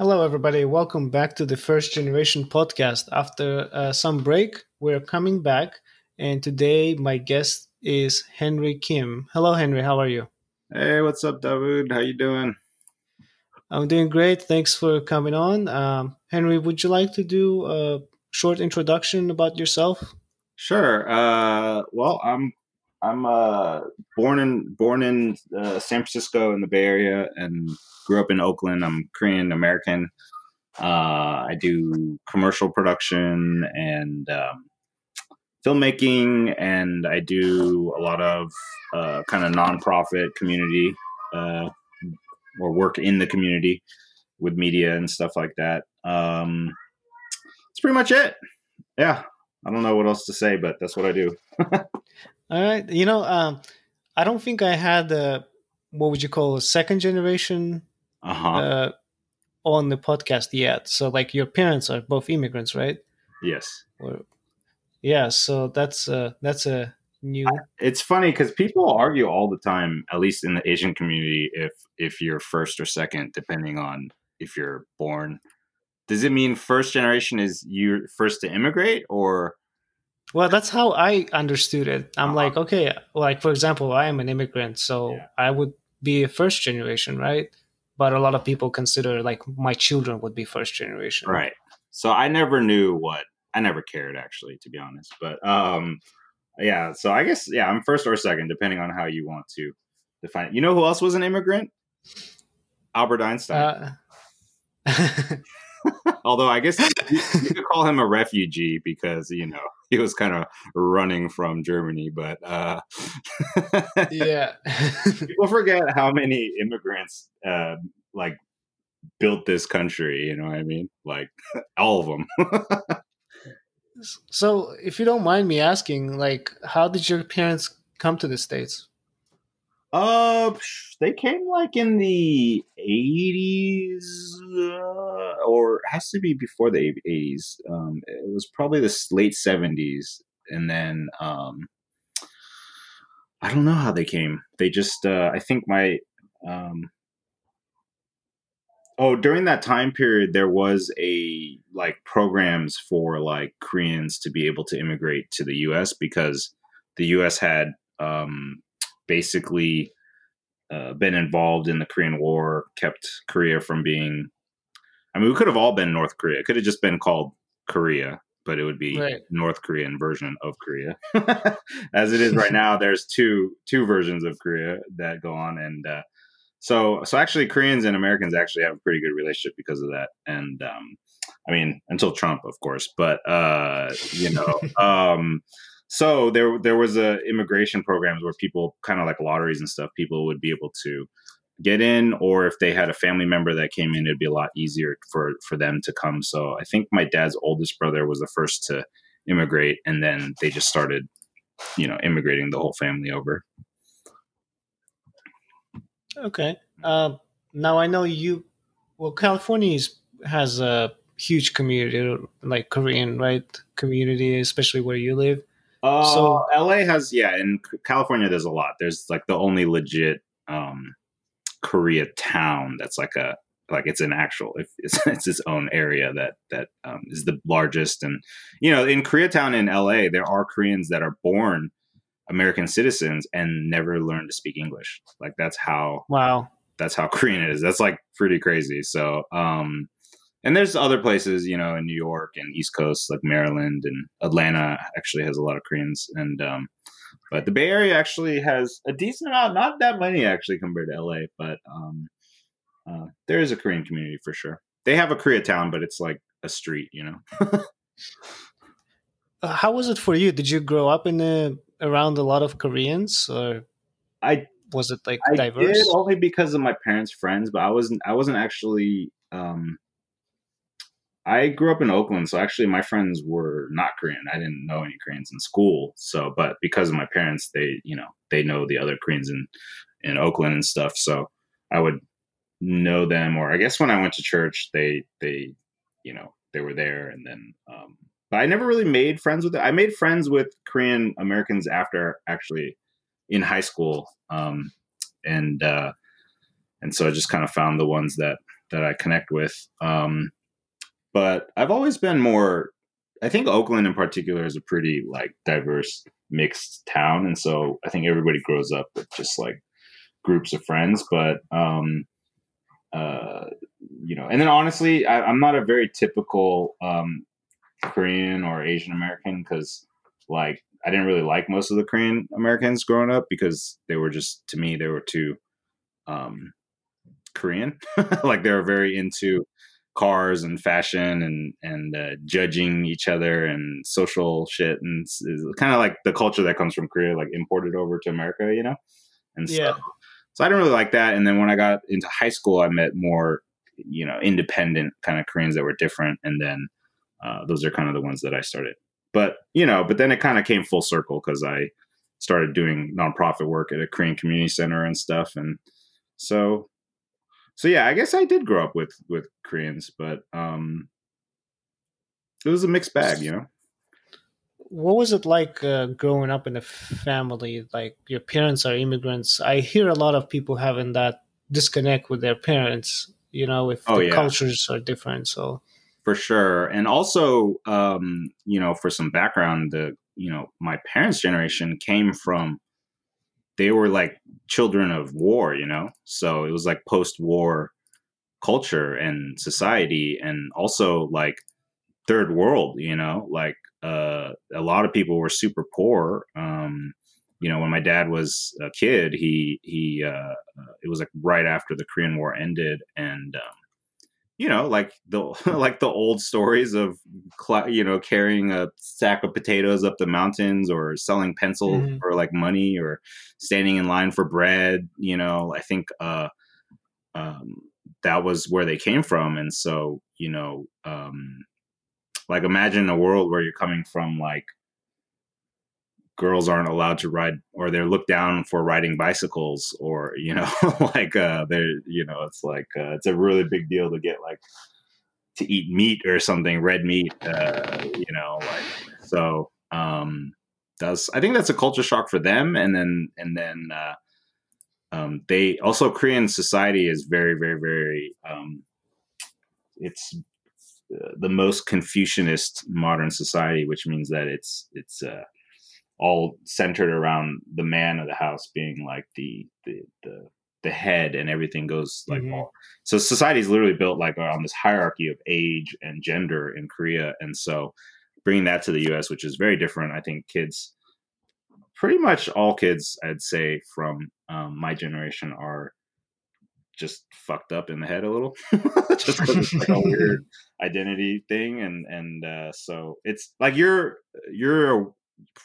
Hello, everybody. Welcome back to the First Generation podcast. After uh, some break, we're coming back, and today my guest is Henry Kim. Hello, Henry. How are you? Hey, what's up, David? How you doing? I'm doing great. Thanks for coming on. Um, Henry, would you like to do a short introduction about yourself? Sure. Uh, well, I'm I'm uh, born in born in uh, San Francisco in the Bay Area and grew up in Oakland. I'm Korean American. Uh, I do commercial production and um, filmmaking, and I do a lot of uh, kind of nonprofit community uh, or work in the community with media and stuff like that. Um, that's pretty much it. Yeah, I don't know what else to say, but that's what I do. All right. You know, um, I don't think I had a what would you call a second generation uh-huh. uh, on the podcast yet. So, like, your parents are both immigrants, right? Yes. Or, yeah. So that's uh, that's a new. It's funny because people argue all the time, at least in the Asian community, if if you're first or second, depending on if you're born. Does it mean first generation is you first to immigrate, or well, that's how I understood it. I'm uh-huh. like, okay, like for example, I am an immigrant, so yeah. I would be a first generation, right? But a lot of people consider like my children would be first generation. Right. So I never knew what I never cared actually, to be honest. But um yeah, so I guess yeah, I'm first or second, depending on how you want to define it. You know who else was an immigrant? Albert Einstein. Uh, Although I guess you, you, could call him a refugee because you know he was kind of running from Germany, but uh, yeah, people forget how many immigrants uh, like built this country. You know what I mean? Like all of them. so, if you don't mind me asking, like, how did your parents come to the states? Uh, they came like in the eighties, uh, or has to be before the eighties. Um, it was probably the late seventies, and then um, I don't know how they came. They just, uh, I think my, um, oh, during that time period, there was a like programs for like Koreans to be able to immigrate to the U.S. because the U.S. had um basically uh, been involved in the Korean War, kept Korea from being. I mean, we could have all been North Korea. It could have just been called Korea, but it would be right. North Korean version of Korea. As it is right now, there's two two versions of Korea that go on, and uh, so so actually, Koreans and Americans actually have a pretty good relationship because of that. And um, I mean, until Trump, of course, but uh, you know. um, so there there was a immigration programs where people kind of like lotteries and stuff people would be able to get in or if they had a family member that came in it'd be a lot easier for for them to come. So i think my dad's oldest brother was the first to immigrate and then they just started you know immigrating the whole family over. Okay uh, now i know you well california has a huge community like korean right community especially where you live uh, so LA has yeah, in California there's a lot. There's like the only legit um, Korea town that's like a like it's an actual it's, it's its own area that that um, is the largest and you know in Koreatown in LA there are Koreans that are born American citizens and never learn to speak English. Like that's how wow that's how Korean it is. That's like pretty crazy. So um and there's other places, you know, in New York and East Coast, like Maryland and Atlanta, actually has a lot of Koreans. And um, but the Bay Area actually has a decent amount, not that many actually compared to LA, but um, uh, there is a Korean community for sure. They have a Koreatown, but it's like a street, you know. uh, how was it for you? Did you grow up in a, around a lot of Koreans, or I was it like I diverse? Did only because of my parents' friends, but I wasn't. I wasn't actually. Um, I grew up in Oakland, so actually my friends were not Korean. I didn't know any Koreans in school. So, but because of my parents, they, you know, they know the other Koreans in in Oakland and stuff. So I would know them, or I guess when I went to church, they they, you know, they were there, and then. Um, but I never really made friends with it. I made friends with Korean Americans after actually in high school, um, and uh, and so I just kind of found the ones that that I connect with. Um, but I've always been more. I think Oakland in particular is a pretty like diverse mixed town, and so I think everybody grows up with just like groups of friends. But um, uh, you know, and then honestly, I, am not a very typical um, Korean or Asian American because like I didn't really like most of the Korean Americans growing up because they were just to me they were too um, Korean. like they were very into cars and fashion and and uh, judging each other and social shit and kind of like the culture that comes from Korea like imported over to America, you know. And so, yeah. so I didn't really like that. And then when I got into high school, I met more you know independent kind of Koreans that were different, and then uh, those are kind of the ones that I started. But you know, but then it kind of came full circle because I started doing nonprofit work at a Korean community center and stuff, and so so yeah, I guess I did grow up with with Koreans, but um, it was a mixed bag, you know. What was it like uh, growing up in a family? Like your parents are immigrants. I hear a lot of people having that disconnect with their parents you know, if oh, the yeah. cultures are different. So for sure, and also, um, you know, for some background, the you know, my parents' generation came from they were like children of war, you know, so it was like post-war culture and society, and also like third world, you know, like uh, a lot of people were super poor. Um, you know, when my dad was a kid, he he uh, uh, it was like right after the Korean War ended, and um, you know, like the like the old stories of you know carrying a sack of potatoes up the mountains or selling pencils mm-hmm. for like money or standing in line for bread. You know, I think uh, um, that was where they came from, and so you know, um, like imagine a world where you're coming from like girls aren't allowed to ride or they're looked down for riding bicycles or you know like uh they're you know it's like uh, it's a really big deal to get like to eat meat or something red meat uh you know like so um that's i think that's a culture shock for them and then and then uh um they also korean society is very very very um it's uh, the most confucianist modern society which means that it's it's uh all centered around the man of the house being like the the the, the head and everything goes like mm-hmm. all, so society is literally built like on this hierarchy of age and gender in korea and so bringing that to the us which is very different i think kids pretty much all kids i'd say from um, my generation are just fucked up in the head a little just because it's like a weird identity thing and and uh, so it's like you're you're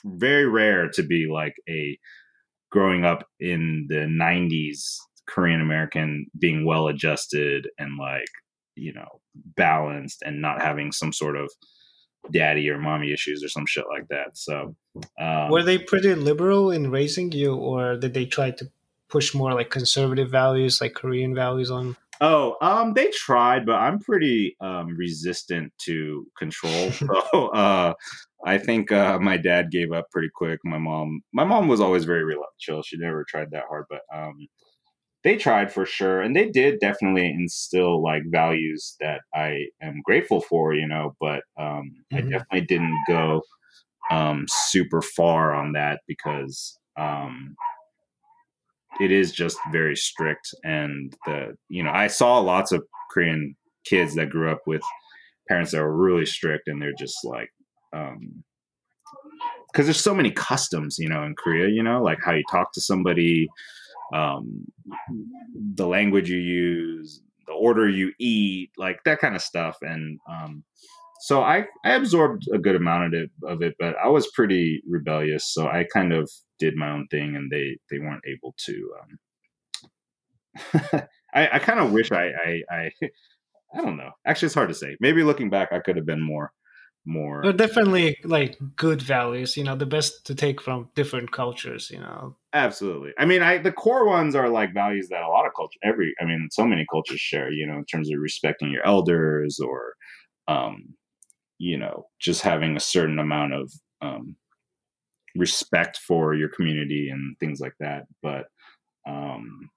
very rare to be like a growing up in the 90s Korean American being well adjusted and like, you know, balanced and not having some sort of daddy or mommy issues or some shit like that. So, um, were they pretty liberal in raising you, or did they try to push more like conservative values, like Korean values on? Oh, um, they tried, but I'm pretty um, resistant to control. so, uh, I think uh, my dad gave up pretty quick. My mom, my mom was always very chill. She never tried that hard, but um, they tried for sure, and they did definitely instill like values that I am grateful for. You know, but um, mm-hmm. I definitely didn't go um, super far on that because um, it is just very strict, and the you know I saw lots of Korean kids that grew up with parents that were really strict, and they're just like um because there's so many customs you know in korea you know like how you talk to somebody um the language you use the order you eat like that kind of stuff and um so i i absorbed a good amount of it, of it but i was pretty rebellious so i kind of did my own thing and they they weren't able to um i i kind of wish i i i I don't know. Actually, it's hard to say. Maybe looking back, I could have been more more but definitely like good values you know the best to take from different cultures you know absolutely i mean i the core ones are like values that a lot of culture every i mean so many cultures share you know in terms of respecting your elders or um you know just having a certain amount of um respect for your community and things like that but um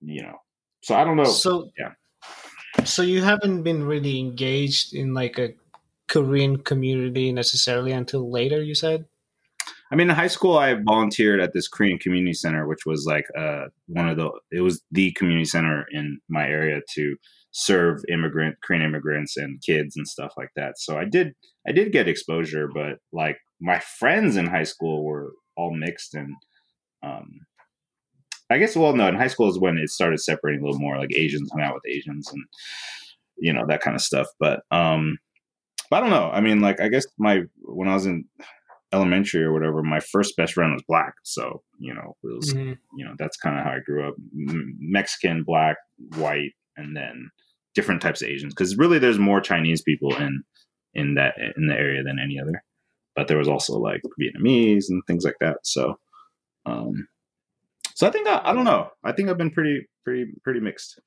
you know so I don't know. So yeah. So you haven't been really engaged in like a Korean community necessarily until later. You said. I mean, in high school, I volunteered at this Korean community center, which was like uh, one of the. It was the community center in my area to serve immigrant Korean immigrants and kids and stuff like that. So I did. I did get exposure, but like my friends in high school were all mixed and. Um, I guess well, no, in high school is when it started separating a little more. Like Asians hung out with Asians and you know that kind of stuff. But um, but I don't know. I mean, like I guess my when I was in elementary or whatever, my first best friend was black. So you know, it was mm-hmm. you know that's kind of how I grew up: Mexican, black, white, and then different types of Asians. Because really, there's more Chinese people in in that in the area than any other. But there was also like Vietnamese and things like that. So, um, so I think I, I don't know. I think I've been pretty pretty pretty mixed.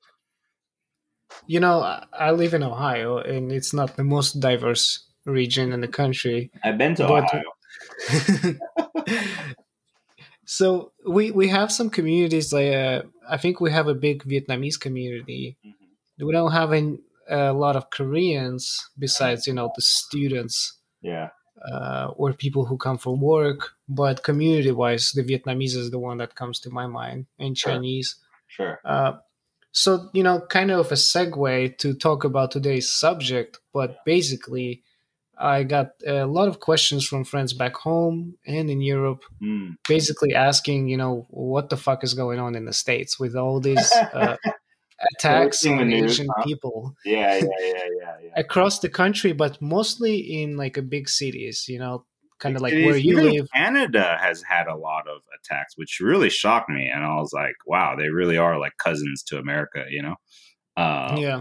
You know, I live in Ohio, and it's not the most diverse region in the country. I've been to Ohio. so we we have some communities like uh, I think we have a big Vietnamese community. Mm-hmm. We don't have any, a lot of Koreans besides you know the students. Yeah. Uh, or people who come for work, but community wise, the Vietnamese is the one that comes to my mind, and Chinese. Sure. Uh, so, you know, kind of a segue to talk about today's subject, but basically, I got a lot of questions from friends back home and in Europe, mm. basically asking, you know, what the fuck is going on in the States with all these uh, attacks on Asian huh? people. Yeah, yeah, yeah, yeah, yeah. Across the country, but mostly in like a big cities, you know, kind of like where you live. Canada has had a lot of attacks, which really shocked me, and I was like, "Wow, they really are like cousins to America," you know? Um, yeah.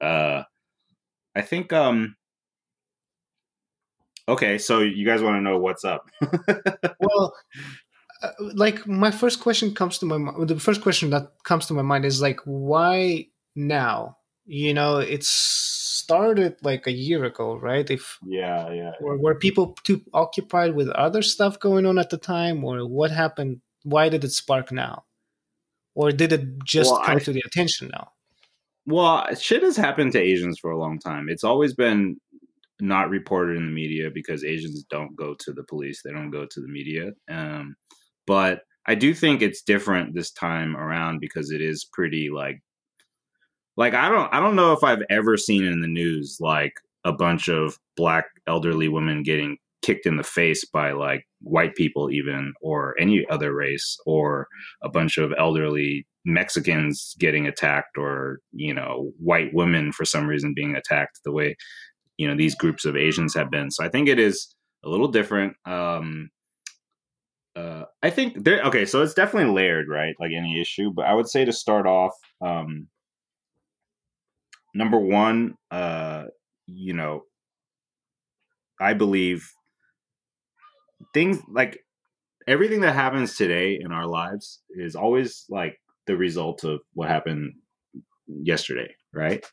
Uh, I think. Um. Okay, so you guys want to know what's up? well, uh, like my first question comes to my mind. The first question that comes to my mind is like, why now? You know, it's started like a year ago, right? If yeah, yeah, were, were people too occupied with other stuff going on at the time, or what happened? Why did it spark now, or did it just well, come I, to the attention now? Well, shit has happened to Asians for a long time. It's always been not reported in the media because Asians don't go to the police; they don't go to the media. Um, but I do think it's different this time around because it is pretty like like I don't I don't know if I've ever seen in the news like a bunch of black elderly women getting kicked in the face by like white people even or any other race or a bunch of elderly Mexicans getting attacked or you know white women for some reason being attacked the way you know these groups of Asians have been. So I think it is a little different um uh I think there okay so it's definitely layered right like any issue but I would say to start off um number one, uh, you know, I believe things like everything that happens today in our lives is always like the result of what happened yesterday, right?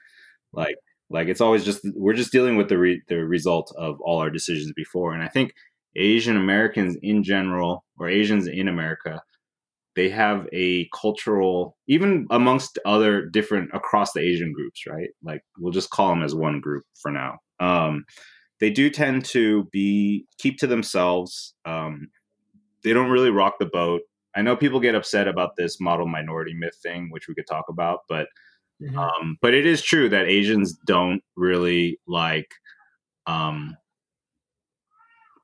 Like, like it's always just we're just dealing with the re- the result of all our decisions before, and I think Asian Americans in general or Asians in America they have a cultural even amongst other different across the asian groups right? Like we'll just call them as one group for now. Um, they do tend to be keep to themselves. Um, they don't really rock the boat. I know people get upset about this model minority myth thing which we could talk about but mm-hmm. um, but it is true that asians don't really like um,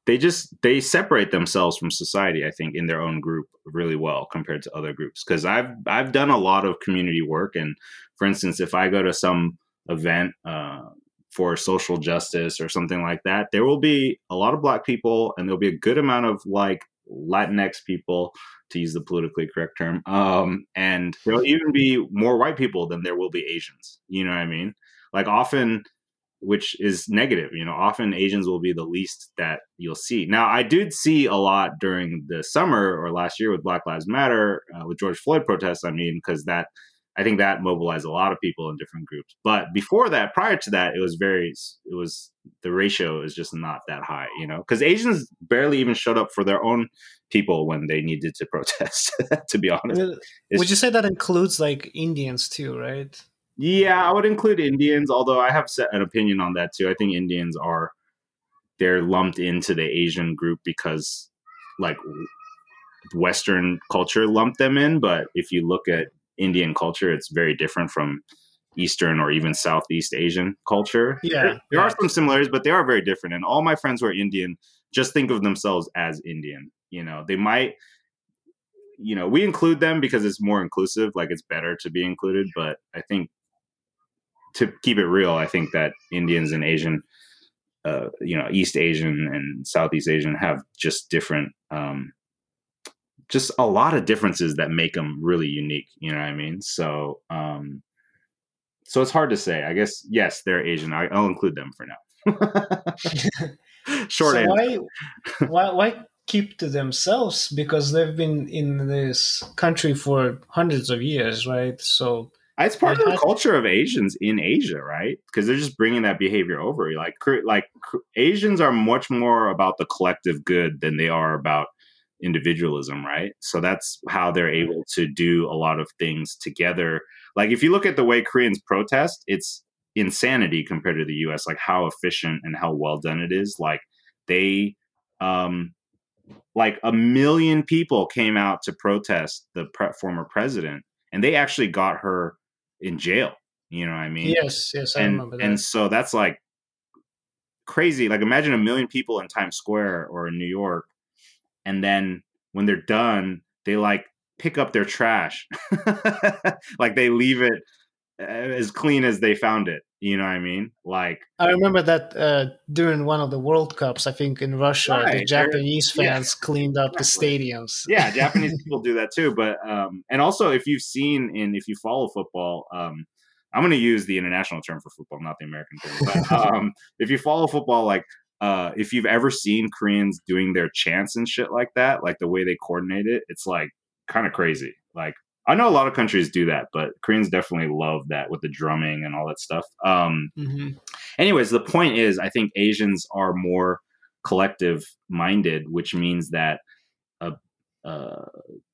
they just they separate themselves from society i think in their own group really well compared to other groups. Because i've i've done a lot of community work. And for instance if i go to some event uh, for social justice or something like that there will be a lot of black people and there'll be a good amount of like latinx people to use the politically correct term um, and there'll even be more white people than there will be asians. You know what i mean? Like often which is negative. You know, often Asians will be the least that you'll see. Now, I did see a lot during the summer or last year with Black Lives Matter, uh, with George Floyd protests. I mean, because that I think that mobilized a lot of people in different groups. But before that, prior to that, it was very, it was the ratio is just not that high, you know, because Asians barely even showed up for their own people when they needed to protest. to be honest, would you say that includes like Indians too, right? Yeah, I would include Indians, although I have set an opinion on that too. I think Indians are they're lumped into the Asian group because like Western culture lumped them in, but if you look at Indian culture, it's very different from Eastern or even Southeast Asian culture. Yeah. There, there yeah. are some similarities, but they are very different. And all my friends who are Indian just think of themselves as Indian. You know, they might, you know, we include them because it's more inclusive, like it's better to be included. But I think to keep it real, I think that Indians and Asian, uh, you know, East Asian and Southeast Asian have just different um, just a lot of differences that make them really unique. You know what I mean? So, um, so it's hard to say. I guess yes, they're Asian. I, will include them for now. Short so answer. Why, why, why keep to themselves? Because they've been in this country for hundreds of years, right? So it's part of the culture of Asians in Asia, right? Because they're just bringing that behavior over. Like, like Asians are much more about the collective good than they are about individualism, right? So that's how they're able to do a lot of things together. Like if you look at the way Koreans protest, it's insanity compared to the US, like how efficient and how well done it is. Like they um like a million people came out to protest the pre- former president and they actually got her in jail. You know what I mean? Yes, yes, I and, remember that. And so that's like crazy. Like imagine a million people in Times Square or in New York and then when they're done, they like pick up their trash. like they leave it as clean as they found it. You know what I mean? Like I remember that uh, during one of the World Cups, I think in Russia, right, the Japanese fans yeah, cleaned up exactly. the stadiums. yeah, Japanese people do that too. But um, and also if you've seen and if you follow football, um, I'm going to use the international term for football, not the American term. But um, if you follow football, like uh, if you've ever seen Koreans doing their chants and shit like that, like the way they coordinate it, it's like kind of crazy. Like I know a lot of countries do that, but Koreans definitely love that with the drumming and all that stuff. Um, mm-hmm. Anyways, the point is, I think Asians are more collective minded, which means that a, a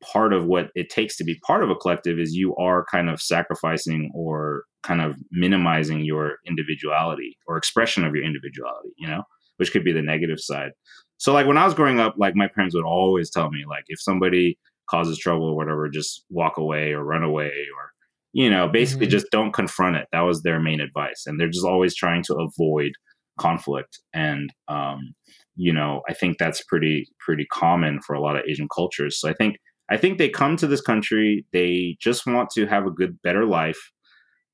part of what it takes to be part of a collective is you are kind of sacrificing or kind of minimizing your individuality or expression of your individuality, you know? which could be the negative side. So like when I was growing up, like my parents would always tell me like if somebody causes trouble or whatever, just walk away or run away or you know, basically mm-hmm. just don't confront it. That was their main advice. And they're just always trying to avoid conflict. And um, you know, I think that's pretty pretty common for a lot of Asian cultures. So I think I think they come to this country, they just want to have a good better life.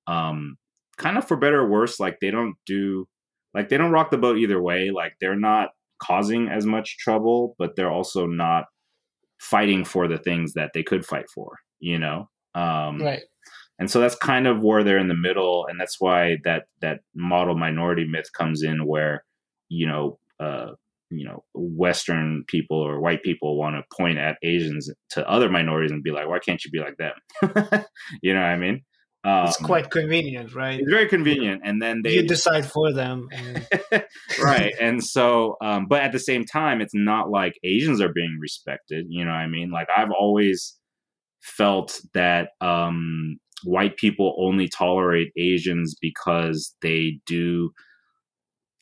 Um kind of for better or worse, like they don't do like they don't rock the boat either way. Like they're not causing as much trouble, but they're also not fighting for the things that they could fight for, you know? Um, right. And so that's kind of where they're in the middle. And that's why that, that model minority myth comes in where, you know, uh, you know, Western people or white people want to point at Asians to other minorities and be like, why can't you be like them? you know what I mean? Um, it's quite convenient, right? It's very convenient, and then they you decide for them, and... right? And so, um, but at the same time, it's not like Asians are being respected. You know what I mean? Like I've always felt that um, white people only tolerate Asians because they do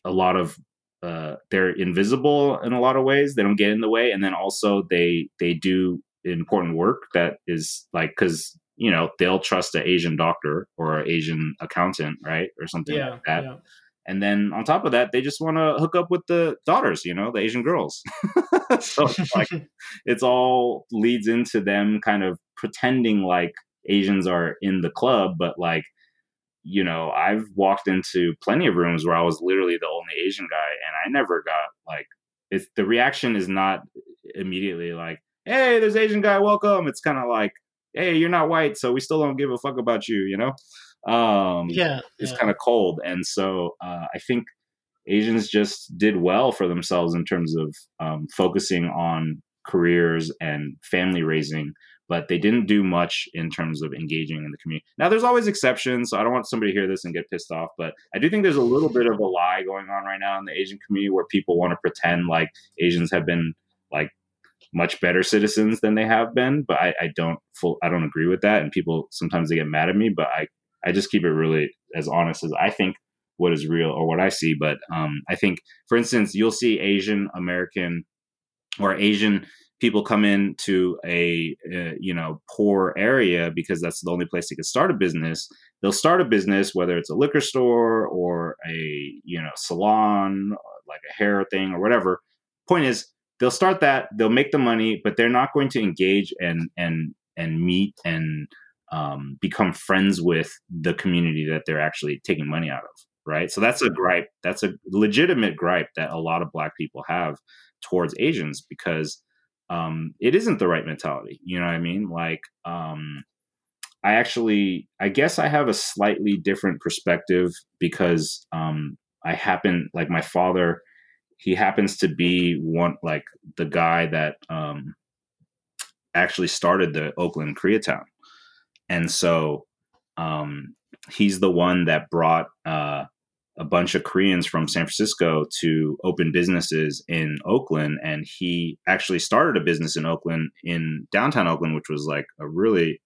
a lot of uh, they're invisible in a lot of ways. They don't get in the way, and then also they they do important work that is like because you know they'll trust an asian doctor or an asian accountant right or something yeah, like that. yeah. and then on top of that they just want to hook up with the daughters you know the asian girls. So it's like it's all leads into them kind of pretending like asians are in the club but like you know i've walked into plenty of rooms where i was literally the only asian guy and i never got like it's the reaction is not immediately like hey there's asian guy welcome. It's kind of like hey, you're not white, so we still don't give a fuck about you, you know? Um, yeah. It's yeah. kind of cold. And so uh, I think Asians just did well for themselves in terms of um, focusing on careers and family raising, but they didn't do much in terms of engaging in the community. Now, there's always exceptions, so I don't want somebody to hear this and get pissed off, but I do think there's a little bit of a lie going on right now in the Asian community where people want to pretend like Asians have been like much better citizens than they have been. But I, I don't full, I don't agree with that, and people sometimes they get mad at me, but I I just keep it really as honest as I think what is real or what I see. But um, I think, for instance, you'll see Asian American or Asian people come into a, uh, you know poor area because that's the only place they can start a business they'll start a business whether it's a liquor store or a you know salon like a hair thing or whatever point is they'll start that they'll make the money but they're not going to engage and and and meet and um, become friends with the community that they're actually taking money out of right so that's a gripe that's a legitimate gripe that a lot of black people have towards asians because um, it isn't the right mentality. You know what I mean? Like, um, I actually, I guess I have a slightly different perspective because um, I happen, like, my father, he happens to be one, like, the guy that um, actually started the Oakland Koreatown. And so um, he's the one that brought uh, a bunch of Koreans from San Francisco to open businesses in Oakland. And he actually started a business in Oakland, in downtown Oakland, which was like a really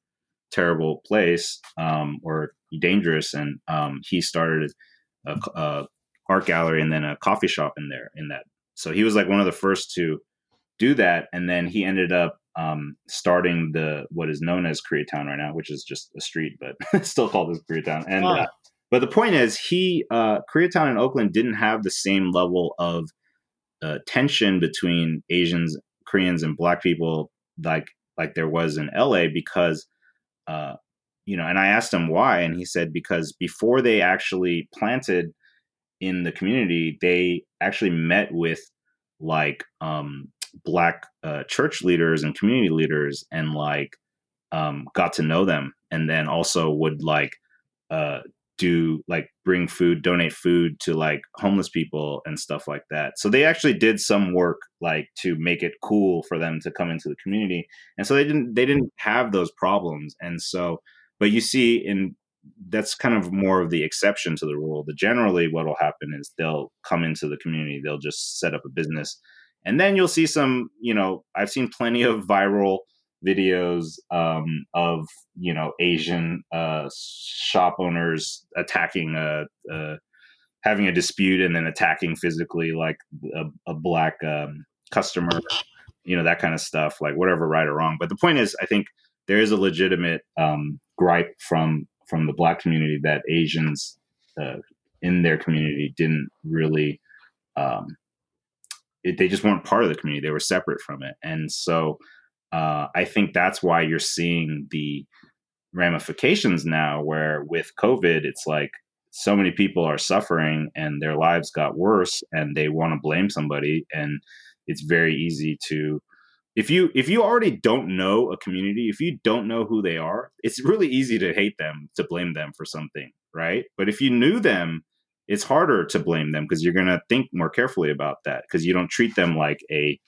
terrible place um, or dangerous. And um, he started a, a, art gallery and then a coffee shop in there. In that, so he was like one of the first to do that. And then he ended up um, starting the what is known as Koreatown right now, which is just a street, but still called as Koreatown. And uh, but the point is, he uh, Koreatown and Oakland didn't have the same level of uh, tension between Asians, Koreans, and Black people like like there was in LA because uh, you know. And I asked him why, and he said because before they actually planted in the community, they actually met with like um, black uh, church leaders and community leaders, and like um, got to know them, and then also would like uh, do like bring food, donate food to like homeless people and stuff like that. So they actually did some work like to make it cool for them to come into the community. And so they didn't they didn't have those problems. And so but you see in that's kind of more of the exception to the rule. The generally what will happen is they'll come into the community, they'll just set up a business. And then you'll see some, you know, I've seen plenty of viral videos um, of you know Asian uh, shop owners attacking a, a, having a dispute and then attacking physically like a, a black um, customer, you know that kind of stuff, like whatever right or wrong. But the point is, I think there is a legitimate um, gripe from from the black community that Asians uh, in their community didn't really. Um, it, they just weren't part of the community; they were separate from it, and so uh, I think that's why you're seeing the ramifications now, where with COVID, it's like so many people are suffering and their lives got worse and they want to blame somebody. And it's very easy to if you if you already don't know a community if you don't know who they are it's really easy to hate them to blame them for something right but if you knew them it's harder to blame them because you're going to think more carefully about that because you don't treat them like a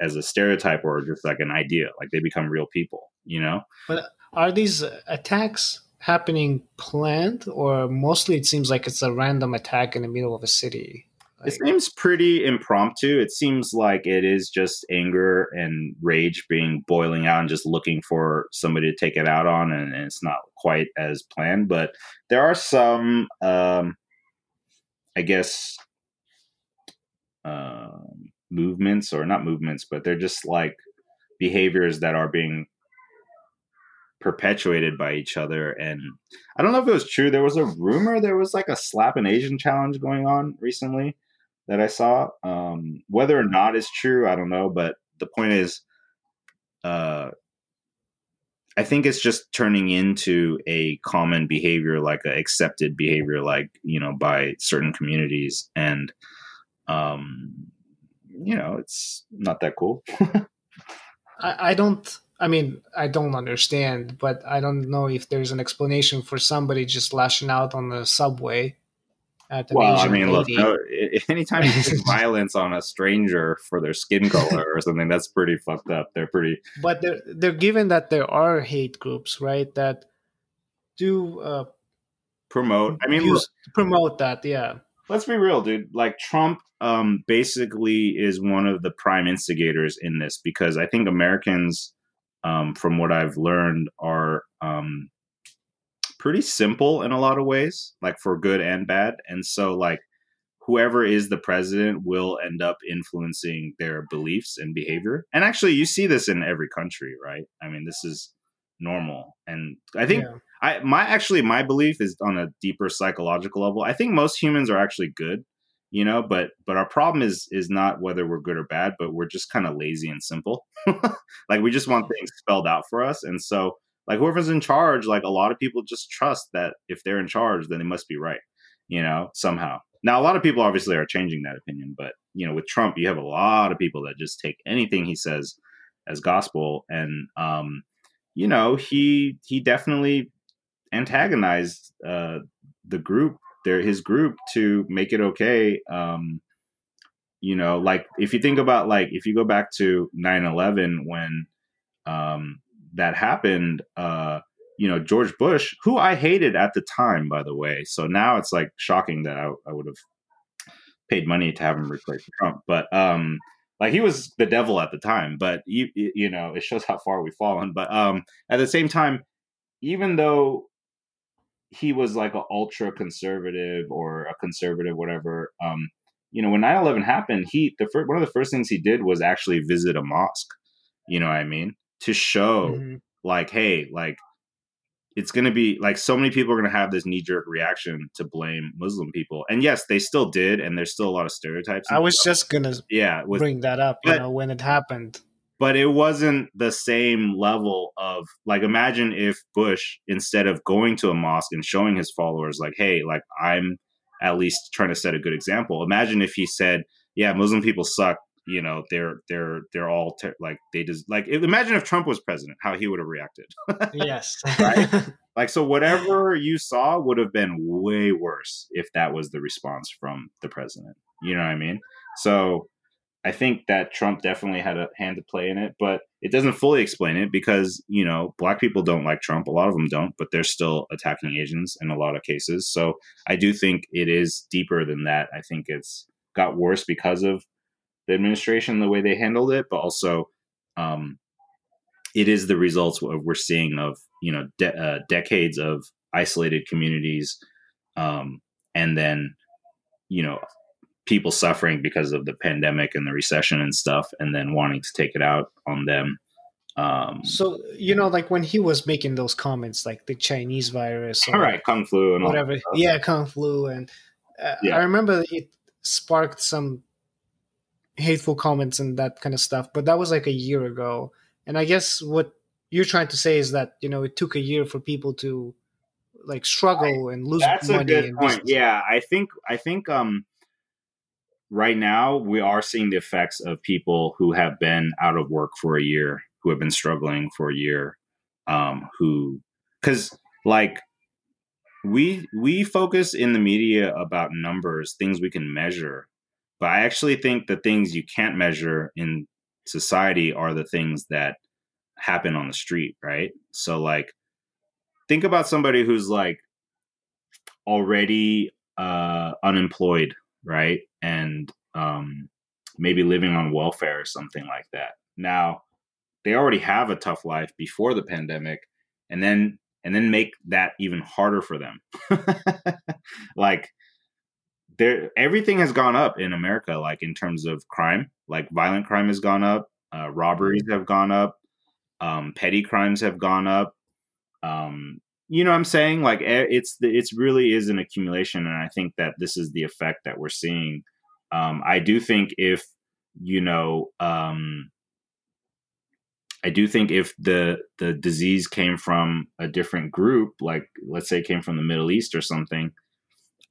as a stereotype or just like an idea. Like they become real people, you know? But are these attacks happening planned or mostly it seems like it's a random attack in the middle of a city? Like, it seems pretty impromptu. It seems like it is just anger and rage being boiling out and just looking for somebody to take it out on, and, and it's not quite as planned. But there are some, um, I guess, um, movements or not movements, but they're just like behaviors that are being perpetuated by each other. And I don't know if it was true. There was a rumor there was like a slap an Asian challenge going on recently that I saw. Um, whether or not it's true, I don't know. But the point is, uh, I think it's just turning into a common behavior, like an accepted behavior, like you know, by certain communities, and um, you know, it's not that cool. I, I don't. I mean, I don't understand, but I don't know if there's an explanation for somebody just lashing out on the subway. At well, I mean, look, no, anytime you put violence on a stranger for their skin color or something, that's pretty fucked up. They're pretty. But they're they're given that there are hate groups, right? That do uh, promote. I mean, use, look, promote that. Yeah. Let's be real, dude. Like Trump, um, basically is one of the prime instigators in this because I think Americans, um, from what I've learned, are um pretty simple in a lot of ways, like for good and bad. And so, like, whoever is the president will end up influencing their beliefs and behavior. And actually, you see this in every country, right? I mean, this is normal. And I think yeah. I my actually my belief is on a deeper psychological level. I think most humans are actually good, you know, but but our problem is is not whether we're good or bad, but we're just kind of lazy and simple. like we just want things spelled out for us. And so like whoever's in charge, like a lot of people just trust that if they're in charge, then they must be right, you know, somehow. Now, a lot of people obviously are changing that opinion, but you know, with Trump, you have a lot of people that just take anything he says as gospel, and um, you know, he he definitely antagonized uh, the group, their his group, to make it okay. Um, you know, like if you think about like if you go back to 9-11 when um, that happened, uh, you know, George Bush, who I hated at the time, by the way. So now it's like shocking that I, I would have paid money to have him replace Trump. But um, like he was the devil at the time. But you you know, it shows how far we've fallen. But um, at the same time, even though he was like an ultra conservative or a conservative, whatever. Um, you know, when 9-11 happened, he the first, one of the first things he did was actually visit a mosque. You know what I mean? To show mm-hmm. like, hey, like it's going to be like so many people are going to have this knee jerk reaction to blame Muslim people. And yes, they still did. And there's still a lot of stereotypes. I was just going to yeah, with, bring that up, but, you know, when it happened. But it wasn't the same level of like, imagine if Bush, instead of going to a mosque and showing his followers, like, hey, like I'm at least trying to set a good example. Imagine if he said, yeah, Muslim people suck you know they're they're they're all ter- like they just like imagine if Trump was president, how he would have reacted. yes, right. Like so, whatever you saw would have been way worse if that was the response from the president. You know what I mean? So I think that Trump definitely had a hand to play in it, but it doesn't fully explain it because, you know, black people don't like Trump. A lot of them don't, but they're still attacking Asians in a lot of cases. So I do think it is deeper than that. I think it's got worse because of the administration the way they handled it, but also um, it is the results we're seeing of you know de- uh, decades of isolated communities, um, and then you know people suffering because of the pandemic and the recession and stuff, and then wanting to take it out on them. Um, so you know, like when he was making those comments, like the Chinese virus, all right, kung flu and whatever, yeah, kung flu, and uh, yeah. I remember it sparked some hateful comments and that kind of stuff. But that was like a year ago. And I guess what you're trying to say is that, you know, it took a year for people to like struggle I, and lose that's money. That's a good point. Yeah. I think, I think, um, right now we are seeing the effects of people who have been out of work for a year, who have been struggling for a year, um, who, cause like, we we focus in the media about numbers things we can measure but I actually think the things you can't measure in society are the things that happen on the street, right? So like think about somebody who's like already uh unemployed, right? And um maybe living on welfare or something like that. Now, they already have a tough life before the pandemic and then and then make that even harder for them. like there everything has gone up in America, like in terms of crime. Like violent crime has gone up, uh, robberies mm-hmm. have gone up, um, petty crimes have gone up. Um, you know what I'm saying? Like it's it's really is an accumulation, and I think that this is the effect that we're seeing. Um, I do think if you know, um, I do think if the the disease came from a different group, like let's say came from the Middle East or something,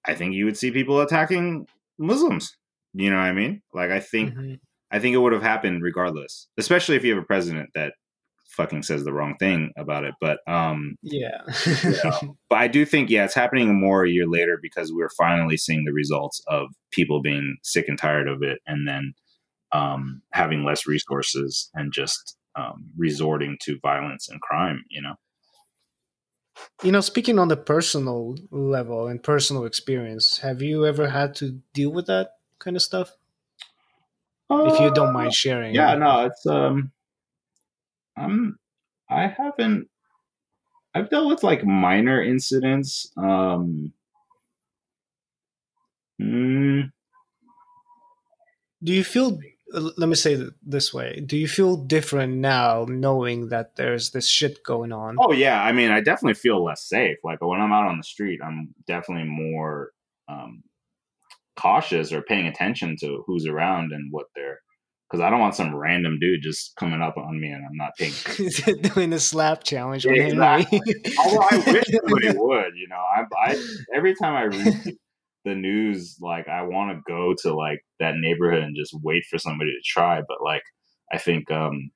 I think you would see people attacking Muslims. You know what I mean? Like I think mm-hmm. I think it would have happened regardless, especially if you have a president that fucking says the wrong thing about it. But um, yeah. but I do think yeah, it's happening more a year later because we're finally seeing the results of people being sick and tired of it, and then um, having less resources and just um, resorting to violence and crime. You know. You know, speaking on the personal level and personal experience, have you ever had to deal with that kind of stuff? Uh, if you don't mind uh, sharing. Yeah, no, it's um I'm I haven't I've dealt with like minor incidents. Um mm, do you feel let me say it this way do you feel different now knowing that there's this shit going on oh yeah i mean i definitely feel less safe like when i'm out on the street i'm definitely more um, cautious or paying attention to who's around and what they're because I don't want some random dude just coming up on me and I'm not paying. Doing the slap challenge. Yeah, exactly. Although I wish somebody would, you know, I, I every time I read the news, like I want to go to like that neighborhood and just wait for somebody to try, but like I think um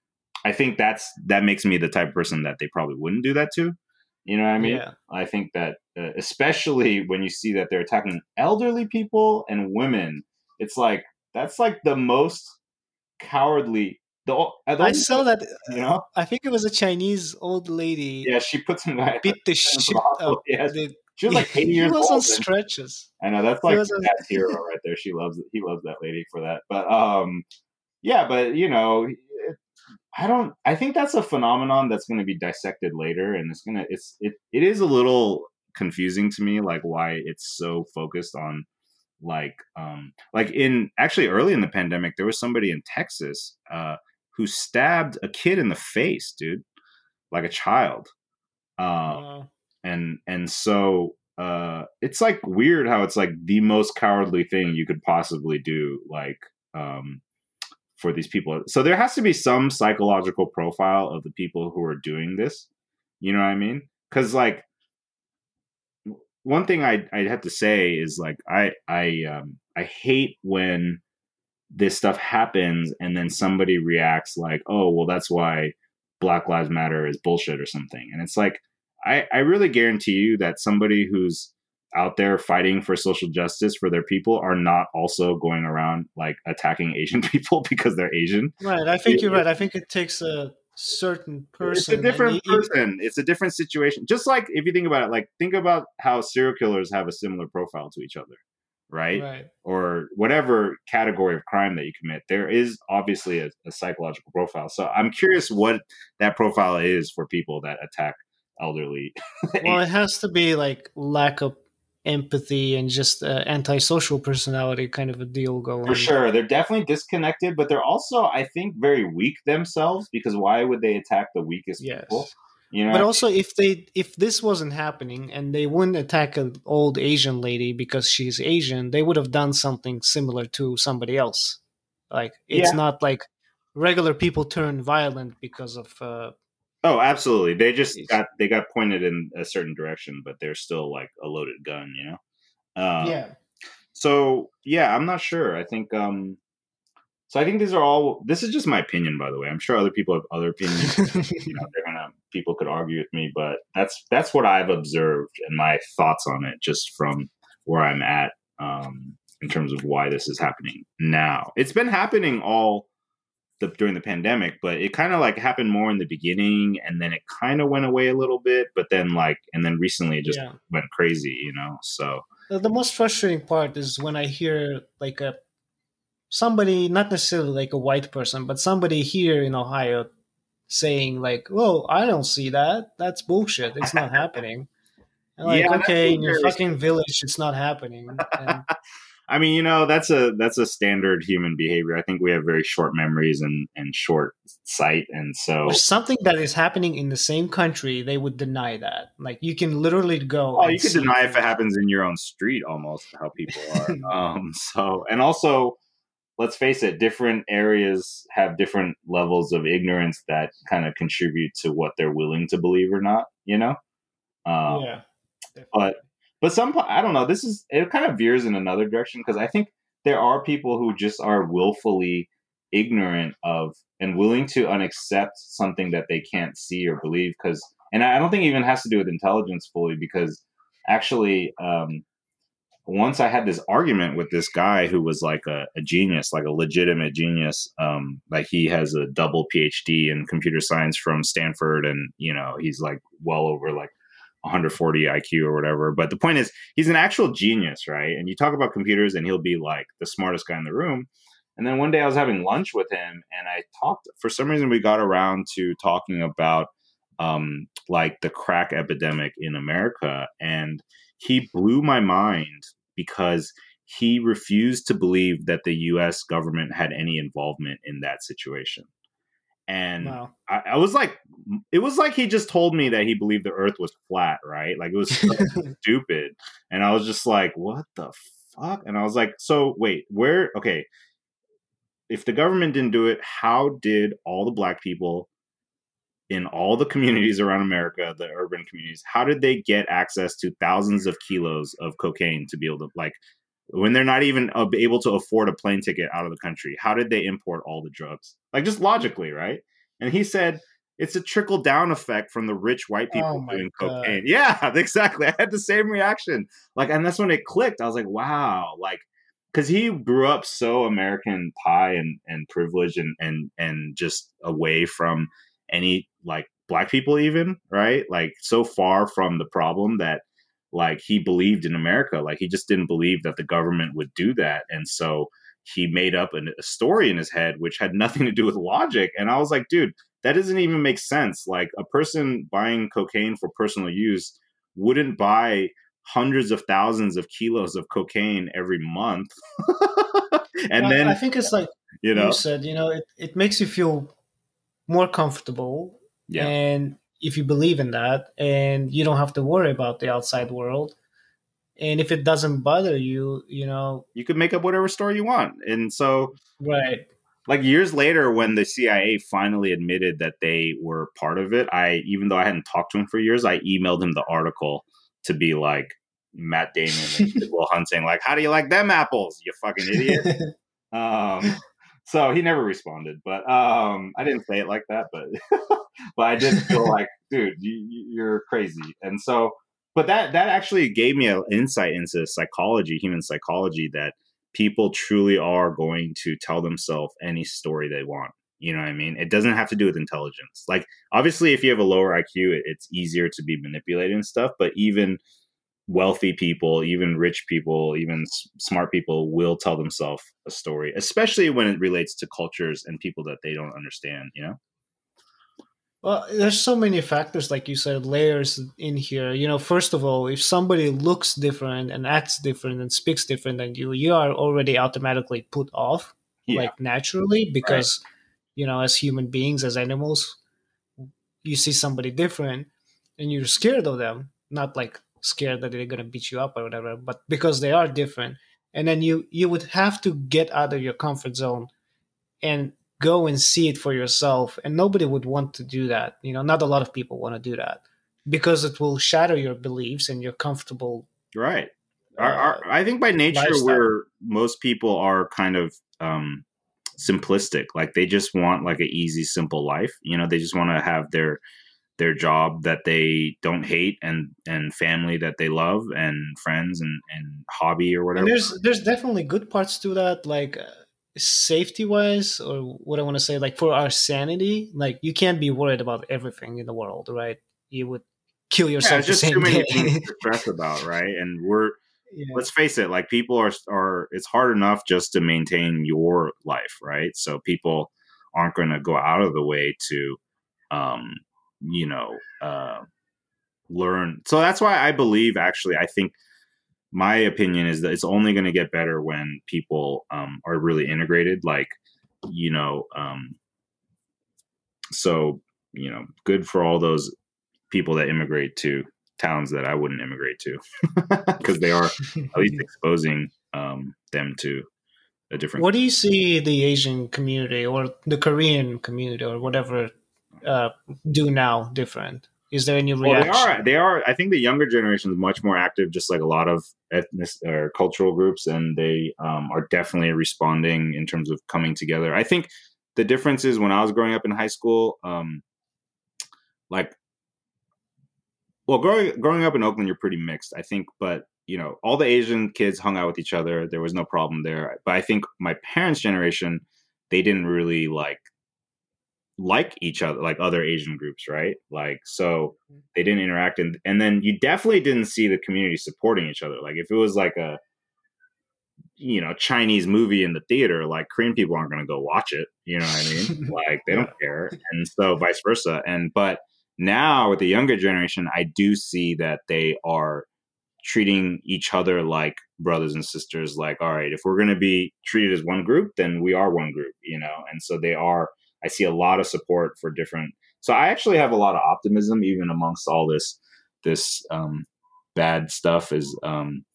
I think that's that makes me the type of person that they probably wouldn't do that to. You know what I mean? Yeah. I think that uh, especially when you see that they're attacking elderly people and women, it's like that's like the most cowardly. The, I saw that. You know, I think it was a Chinese old lady. Yeah, she put some guy beat the shit out. Yes. The, she was like eighty years he was on stretches. I know that's like that hero right there. She loves it. He loves that lady for that. But um, yeah, but you know, I don't. I think that's a phenomenon that's going to be dissected later, and it's gonna. It's it. It is a little confusing to me, like why it's so focused on like um like in actually early in the pandemic there was somebody in texas uh who stabbed a kid in the face dude like a child uh and and so uh it's like weird how it's like the most cowardly thing you could possibly do like um for these people. So there has to be some psychological profile of the people who are doing this. You know what i mean? Because like one thing I I have to say is like I I um I hate when this stuff happens and then somebody reacts like oh well that's why Black Lives Matter is bullshit or something. And it's like I I really guarantee you that somebody who's out there fighting for social justice for their people are not also going around like attacking Asian people because they're Asian. Right. I think you're right. I think it takes a certain person. It's a different person. It's a different situation. Just like if you think about it, like think about how serial killers have a similar profile to each other, right? Right. Or whatever category of crime that you commit, there is obviously a, a psychological profile. So I'm curious what that profile is for people that attack elderly. well, it has to be like lack of empathy and just uh, antisocial personality kind of a deal going. For sure, they're definitely disconnected, but they're also, I think, very weak themselves because why would they attack the weakest yes. people? You know, but also if they if this wasn't happening and they wouldn't attack an old Asian lady because she's Asian, they would have done something similar to somebody else. Like it's yeah. not like regular people turn violent because of uh, Oh, absolutely. They just got they got pointed in a certain direction, but they're still like a loaded gun, you know. Um, yeah. So yeah, I'm not sure. I think um, so. I think these are all. This is just my opinion, by the way. I'm sure other people have other opinions. you know, they're gonna people could argue with me, but that's that's what I've observed and my thoughts on it, just from where I'm at um, in terms of why this is happening now. It's been happening all the, during the pandemic, but it kind of like happened more in the beginning and then it kind of went away a little bit, but then like, and then recently it just yeah. went crazy, you know? So the most frustrating part is when I hear like a somebody, not necessarily like a white person, but somebody here in Ohio saying like, "Well, I don't see that. That's bullshit. It's not happening." And like, yeah, okay, in your fucking village, it's not happening. And, I mean, you know, that's a that's a standard human behavior. I think we have very short memories and and short sight, and so or something that is happening in the same country, they would deny that. Like you can literally go. Oh, you can deny if it happens in your own street, almost how people are. um, so and also, let's face it, different areas have different levels of ignorance that kind of contribute to what they're willing to believe or not. You know. Um, yeah. Definitely. But but some, I don't know. This is it. Kind of veers in another direction because I think there are people who just are willfully ignorant of and willing to unaccept something that they can't see or believe because and i don't think it even has to do with intelligence fully because actually um, once i had this argument with this guy who was like a, a genius like a legitimate genius um, like he has a double phd in computer science from stanford and you know he's like well over like 140 IQ or whatever. But the point is, he's an actual genius, right? And you talk about computers, and he'll be like the smartest guy in the room. And then one day I was having lunch with him and I talked, for some reason, we got around to talking about um, like the crack epidemic in America. And he blew my mind because he refused to believe that the US government had any involvement in that situation. And wow. I, I, was like, it was like he just told me that he believed the earth was flat, right? Like it was so stupid. And I was just like, what the fuck? And I was like, so wait, where, okay, if the government didn't do it, how did all the black people in all the communities around America, the urban communities, how did they get access to thousands of kilos of cocaine to be able to like when they're not even able to afford a plane ticket out of the country? How did they import all the drugs? Like just logically, right? And he said it's a trickle down effect from the rich white people oh doing God. cocaine. Yeah, exactly. I had the same reaction. Like, and that's when it clicked. I was like, wow, like because he grew up so American pie and and privilege and and and just away from any like black people even right like so far from the problem that like he believed in America like he just didn't believe that the government would do that and so he made up an, a story in his head which had nothing to do with logic and I was like dude that doesn't even make sense like a person buying cocaine for personal use wouldn't buy hundreds of thousands of kilos of cocaine every month. and well, then I think it's like you know you said, you know, it, it makes you feel more comfortable. Yeah. And if you believe in that and you don't have to worry about the outside world. And if it doesn't bother you, you know You could make up whatever story you want. And so Right. Like years later when the CIA finally admitted that they were part of it, I even though I hadn't talked to him for years, I emailed him the article to be like, Matt Damon and Will Hunting, like, how do you like them apples, you fucking idiot? um, so he never responded, but um, I didn't say it like that, but but I did feel like, dude, you, you're crazy, and so, but that that actually gave me an insight into psychology, human psychology, that people truly are going to tell themselves any story they want. You know what I mean? It doesn't have to do with intelligence. Like, obviously, if you have a lower IQ, it's easier to be manipulated and stuff. But even wealthy people, even rich people, even s- smart people will tell themselves a story, especially when it relates to cultures and people that they don't understand, you know? Well, there's so many factors, like you said, layers in here. You know, first of all, if somebody looks different and acts different and speaks different than you, you are already automatically put off, yeah. like naturally, because, right. you know, as human beings, as animals, you see somebody different and you're scared of them, not like scared that they're going to beat you up or whatever but because they are different. And then you you would have to get out of your comfort zone and go and see it for yourself. And nobody would want to do that. You know not a lot of people want to do that because it will shatter your beliefs and your comfortable right. Our, our, uh, i think by nature lifestyle. where most people are kind of um simplistic. Like they just want like an easy simple life. You know they just want to have their their job that they don't hate and and family that they love and friends and and hobby or whatever. And there's there's definitely good parts to that, like uh, safety wise, or what I want to say, like for our sanity. Like you can't be worried about everything in the world, right? You would kill yourself. Yeah, just too many things to stress about, right? And we're yeah. let's face it, like people are are it's hard enough just to maintain your life, right? So people aren't going to go out of the way to um you know, uh, learn. So that's why I believe, actually, I think my opinion is that it's only going to get better when people um, are really integrated. Like, you know, um, so, you know, good for all those people that immigrate to towns that I wouldn't immigrate to because they are at least exposing um, them to a different. What do you see the Asian community or the Korean community or whatever uh, do now different? Is there any reaction? Well, they are. They are. I think the younger generation is much more active, just like a lot of ethnic or cultural groups, and they um, are definitely responding in terms of coming together. I think the difference is when I was growing up in high school, um, like, well, growing growing up in Oakland, you're pretty mixed, I think, but you know, all the Asian kids hung out with each other. There was no problem there. But I think my parents' generation, they didn't really like like each other, like other Asian groups, right? Like, so mm. they didn't interact. And, and then you definitely didn't see the community supporting each other. Like, if it was like a, you know, Chinese movie in the theater, like Korean people aren't going to go watch it. You know what I mean? like, they don't care. And so vice versa. And, but now with the younger generation, I do see that they are treating each other like brothers and sisters like all right if we're going to be treated as one group then we are one group you know and so they are I see a lot of support for different. So I actually have a lot of optimism even amongst all this this um, bad stuff. Is um,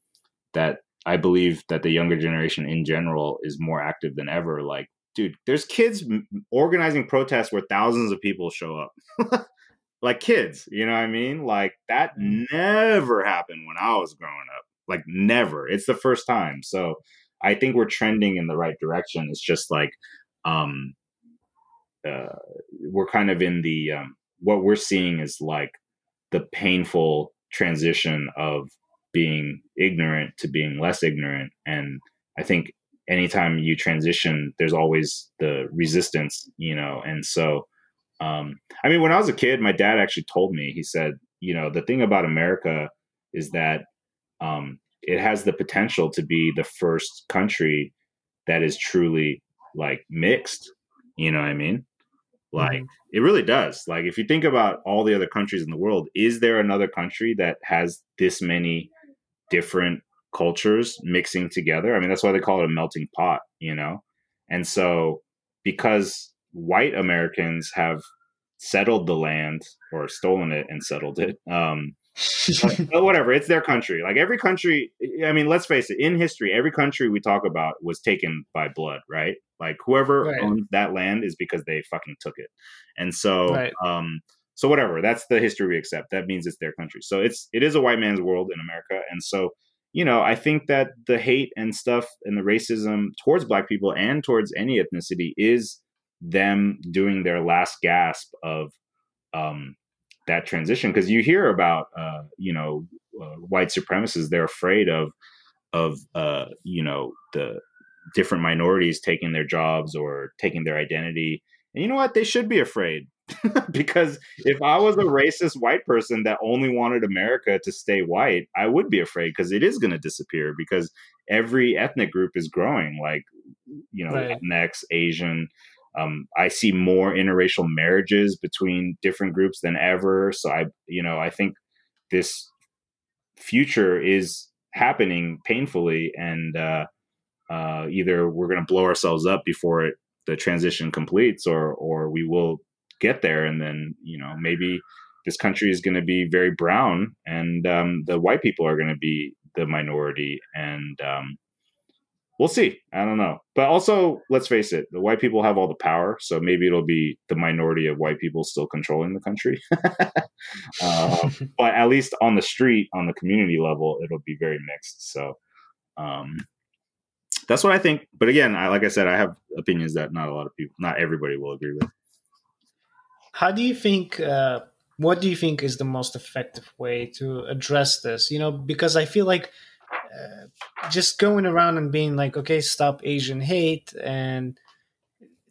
that I believe that the younger generation in general is more active than ever. Like, dude, there's kids organizing protests where thousands of people show up. like kids, you know what I mean? Like that mm-hmm. never happened when I was growing up. Like never. It's the first time. So I think we're trending in the right direction. It's just like um uh, we're kind of in the um, what we're seeing is like the painful transition of being ignorant to being less ignorant. And i think anytime you transition there's always the resistance you know? And so um, i mean when i was a kid my dad actually told me he said you know the thing about america is that um, it has the potential to be the first country that is truly like mixed. You know what i mean like mm-hmm. it really does. Like if you think about all the other countries in the world, is there another country that has this many different cultures mixing together? I mean, that's why they call it a melting pot, you know? And so because white Americans have settled the land or stolen it and settled it, um, but whatever, it's their country. Like every country, I mean, let's face it, in history, every country we talk about was taken by blood, right? Like whoever right. owns that land is because they fucking took it. And so, right. um, so whatever, that's the history we accept. That means it's their country. So it's it is a white man's world in America. And so, you know, I think that the hate and stuff and the racism towards black people and towards any ethnicity is them doing their last gasp of um that transition because you hear about uh, you know uh, white supremacists they're afraid of of uh, you know the different minorities taking their jobs or taking their identity and you know what they should be afraid because if i was a racist white person that only wanted america to stay white i would be afraid because it is going to disappear because every ethnic group is growing like you know right. latinx asian um, I see more interracial marriages between different groups than ever. So I, you know, I think this future is happening painfully, and uh, uh, either we're going to blow ourselves up before it, the transition completes, or or we will get there, and then you know maybe this country is going to be very brown, and um, the white people are going to be the minority, and um, we'll see. I don't know. But also, let's face it, the white people have all the power, so maybe it'll be the minority of white people still controlling the country. uh, but at least on the street, on the community level, it'll be very mixed. So um, that's what I think. But again, I, like I said, I have opinions that not a lot of people, not everybody will agree with. How do you think? Uh, what do you think is the most effective way to address this? You know, because I feel like uh, just going around and being like, okay, stop Asian hate and.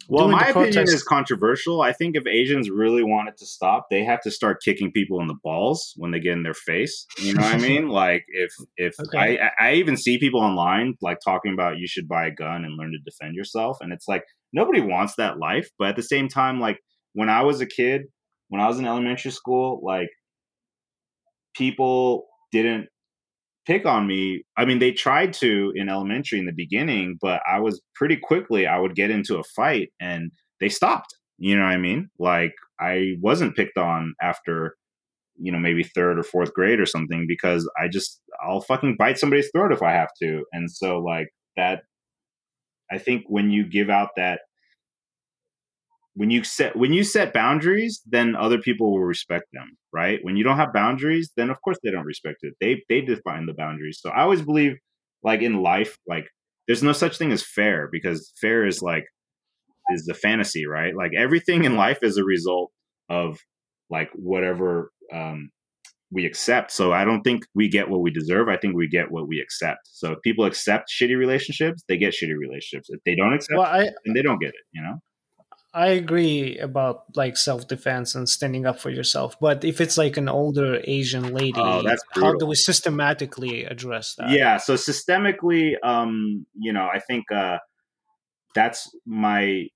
Well, my opinion is controversial. I think if Asians really wanted to stop, they have to start kicking people in the balls when they get in their face. You know what I mean? Like if if okay. I I even see people online like talking about you should buy a gun and learn to defend yourself, and it's like nobody wants that life. But at the same time, like when I was a kid, when I was in elementary school, like people didn't pick on me. I mean, they tried to in elementary in the beginning, but I was pretty quickly, I would get into a fight and they stopped. You know what I mean? Like, I wasn't picked on after, you know, maybe third or fourth grade or something because I just, I'll fucking bite somebody's throat if I have to. And so, like, that, I think when you give out that, when you set when you set boundaries, then other people will respect them, right? When you don't have boundaries, then of course they don't respect it. They they define the boundaries. So I always believe, like in life, like there's no such thing as fair because fair is like is the fantasy, right? Like everything in life is a result of like whatever um, we accept. So I don't think we get what we deserve. I think we get what we accept. So if people accept shitty relationships, they get shitty relationships. If they don't accept, well, I, then they don't get it. You know. I agree about like self defense and standing up for yourself, but if it's like an older Asian lady, oh, that's how do we systematically address that? Yeah, so systemically, um, you know, I think uh, that's my,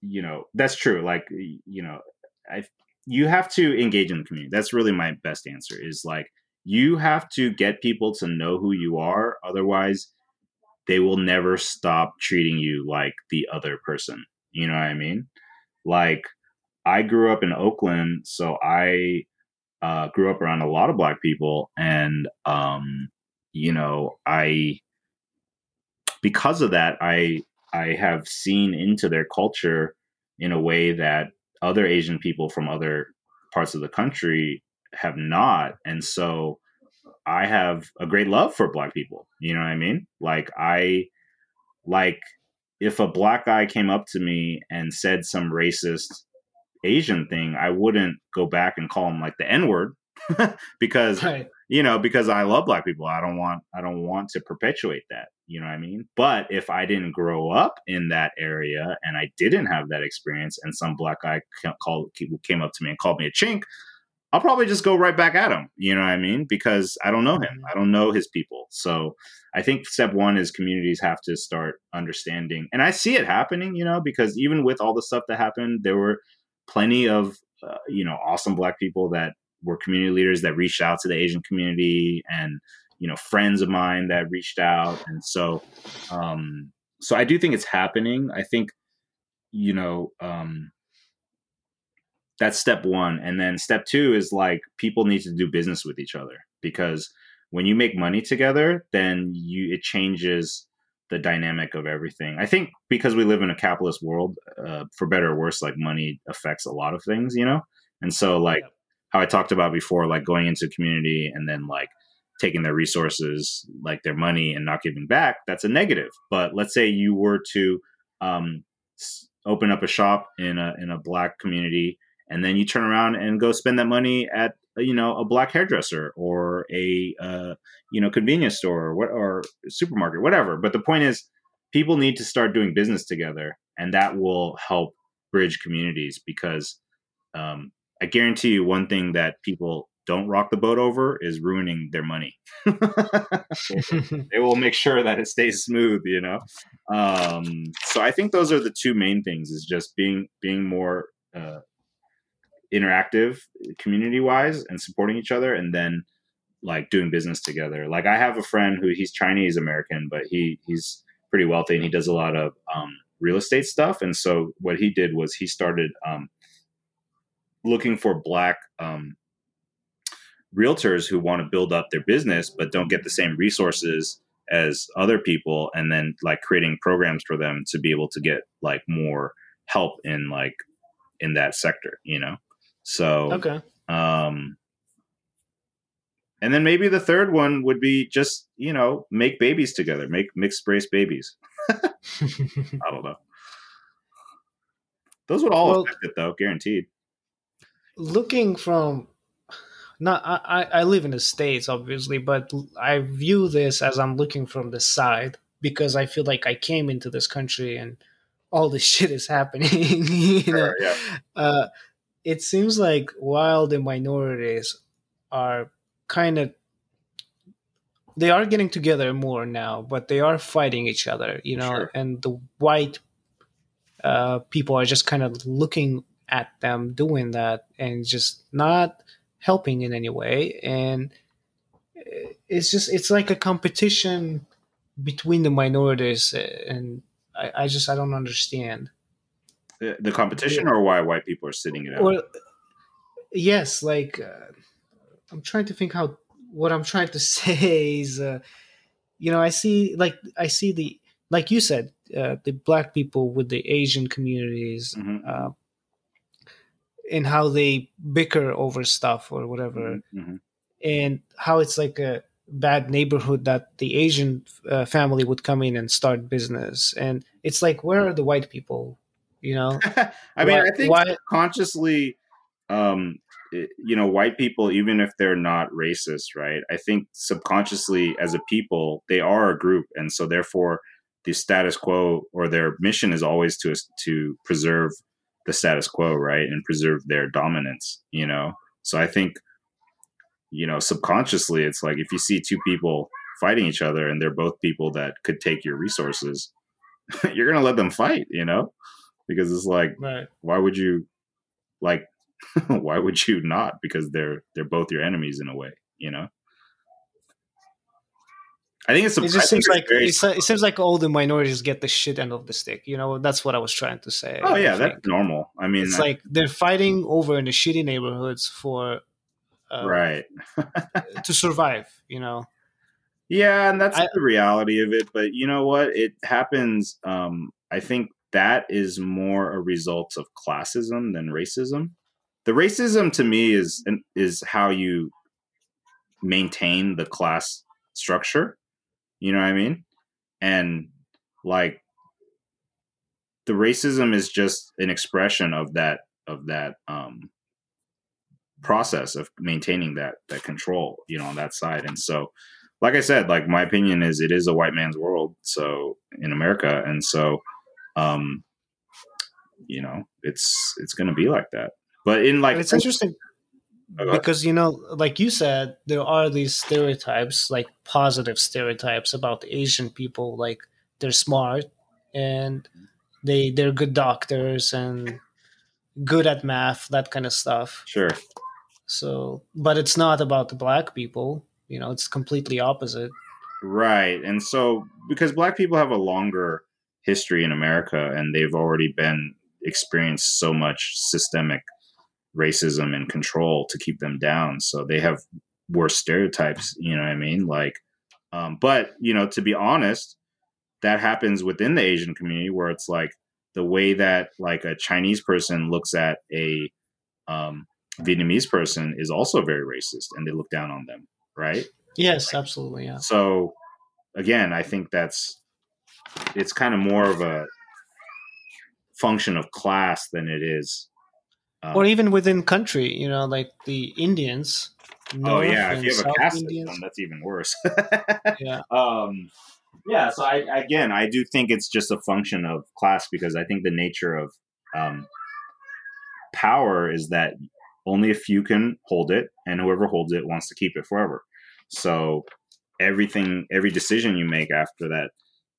you know, that's true. Like, you know, I you have to engage in the community. That's really my best answer. Is like you have to get people to know who you are, otherwise, they will never stop treating you like the other person you know what I mean? Like, I grew up in Oakland, so I uh, grew up around a lot of black people, and um, you know, I because of that, I I have seen into their culture in a way that other Asian people from other parts of the country have not, and so I have a great love for black people. You know what I mean? Like I like if a black guy came up to me and said some racist Asian thing, I wouldn't go back and call him like the N word because right. you know because I love black people. I don't want I don't want to perpetuate that. You know what I mean? But if I didn't grow up in that area and I didn't have that experience, and some black guy called came up to me and called me a chink, I'll probably just go right back at him. You know what I mean? Because I don't know him. Mm-hmm. I don't know his people. So I think step one is communities have to start understanding. And I see it happening, you know, because even with all the stuff that happened, there were plenty of, uh, you know, awesome black people that were community leaders that reached out to the Asian community and, you know, friends of mine that reached out. And so, um, so I do think it's happening. I think, you know, um, that's step one. And then step two is like people need to do business with each other because when you make money together then you it changes the dynamic of everything. I think because we live in a capitalist world uh, for better or worse like money affects a lot of things you know? And so like yeah. how i talked about before like going into community and then like taking their resources like their money and not giving back that's a negative. But let's say you were to um, open up a shop in a in a black community and then you turn around and go spend that money at you know a black hairdresser or a uh, you know convenience store or what or supermarket whatever. But the point is people need to start doing business together and that will help bridge communities because um, i guarantee you one thing that people don't rock the boat over is ruining their money. They will make sure that it stays smooth you know? Um, so i think those are the two main things is just being being more uh, interactive community wise and supporting each other and then like doing business together. Like i have a friend who he's chinese american but he he's pretty wealthy and he does a lot of um, real estate stuff. And so what he did was he started um, looking for black um, realtors who want to build up their business but don't get the same resources as other people and then like creating programs for them to be able to get like more help in like in that sector you know so okay. Um, and then maybe the third one would be just you know make babies together, make mixed race babies. I don't know. Those would all well, affect it though, guaranteed. Looking from not I, I live in the states obviously but i view this as i'm looking from the side because i feel like i came into this country and all this shit is happening you know sure, yeah. uh, it seems like while the minorities are kind of they are getting together more now, but they are fighting each other, you know, sure. and the white uh, people are just kind of looking at them doing that and just not helping in any way. And it's just, it's like a competition between the minorities. And I, I just, I don't understand the competition or why white people are sitting it out well yes like uh, i'm trying to think how what i'm trying to say is uh, you know i see like i see the like you said, uh, the black people with the Asian communities, Mhm. uh, and how they bicker over stuff or whatever, Mhm. and how it's like a bad neighborhood that the Asian uh, family would come in and start business, and it's like, where are the white people? You know, I mean, Why- I think why- consciously, um, it- you know, white people, even if they're not racist, right? I think subconsciously, as a people, they are a group, and so therefore, the status quo or their mission is always to to preserve the status quo, right, and preserve their dominance. You know, so I think, you know, subconsciously, it's like if you see two people fighting each other and they're both people that could take your resources, you're gonna let them fight. You know because it's like right? why would you like why would you not? Because they're they're both your enemies in a way you know? I think it's It just seems like very- it seems like all the minorities get the shit end of the stick. You know, that's what I was trying to say. oh yeah that's normal. I mean it's I- like they're fighting over in the shitty neighborhoods for uh, right. to survive you know? Yeah and that's I- the reality of it but you know what? It happens um i think that is more a result of classism than racism. The racism to me is is how you maintain the class structure you know what i mean? And like the racism is just an expression of that of that um process of maintaining that that control you know on that side. And so like i said like my opinion is it is a white man's world so in america. And so um you know it's it's gonna be like that. But in like it's interesting Oh, because you know like you said there are these stereotypes like positive stereotypes about asian people like they're smart and they they're good doctors and good at math that kind of stuff. Sure. So but it's not about the black people you know it's completely opposite. Right. And so because black people have a longer history in America and they've already been experienced so much systemic racism and control to keep them down. So they have worse stereotypes, you know what I mean? Like um but, you know, to be honest, that happens within the Asian community where it's like the way that like a Chinese person looks at a um Vietnamese person is also very racist and they look down on them, right? yes absolutely yeah So again, I think that's it's kind of more of a function of class than it is. Um, or even within country you know like the indians oh yeah, if you have a caste Indians. system, that's even worse. yeah um, yeah. So I again, I do think it's just a function of class because I think the nature of um, power is that only a few can hold it, and whoever holds it wants to keep it forever. So everything, every decision you make after that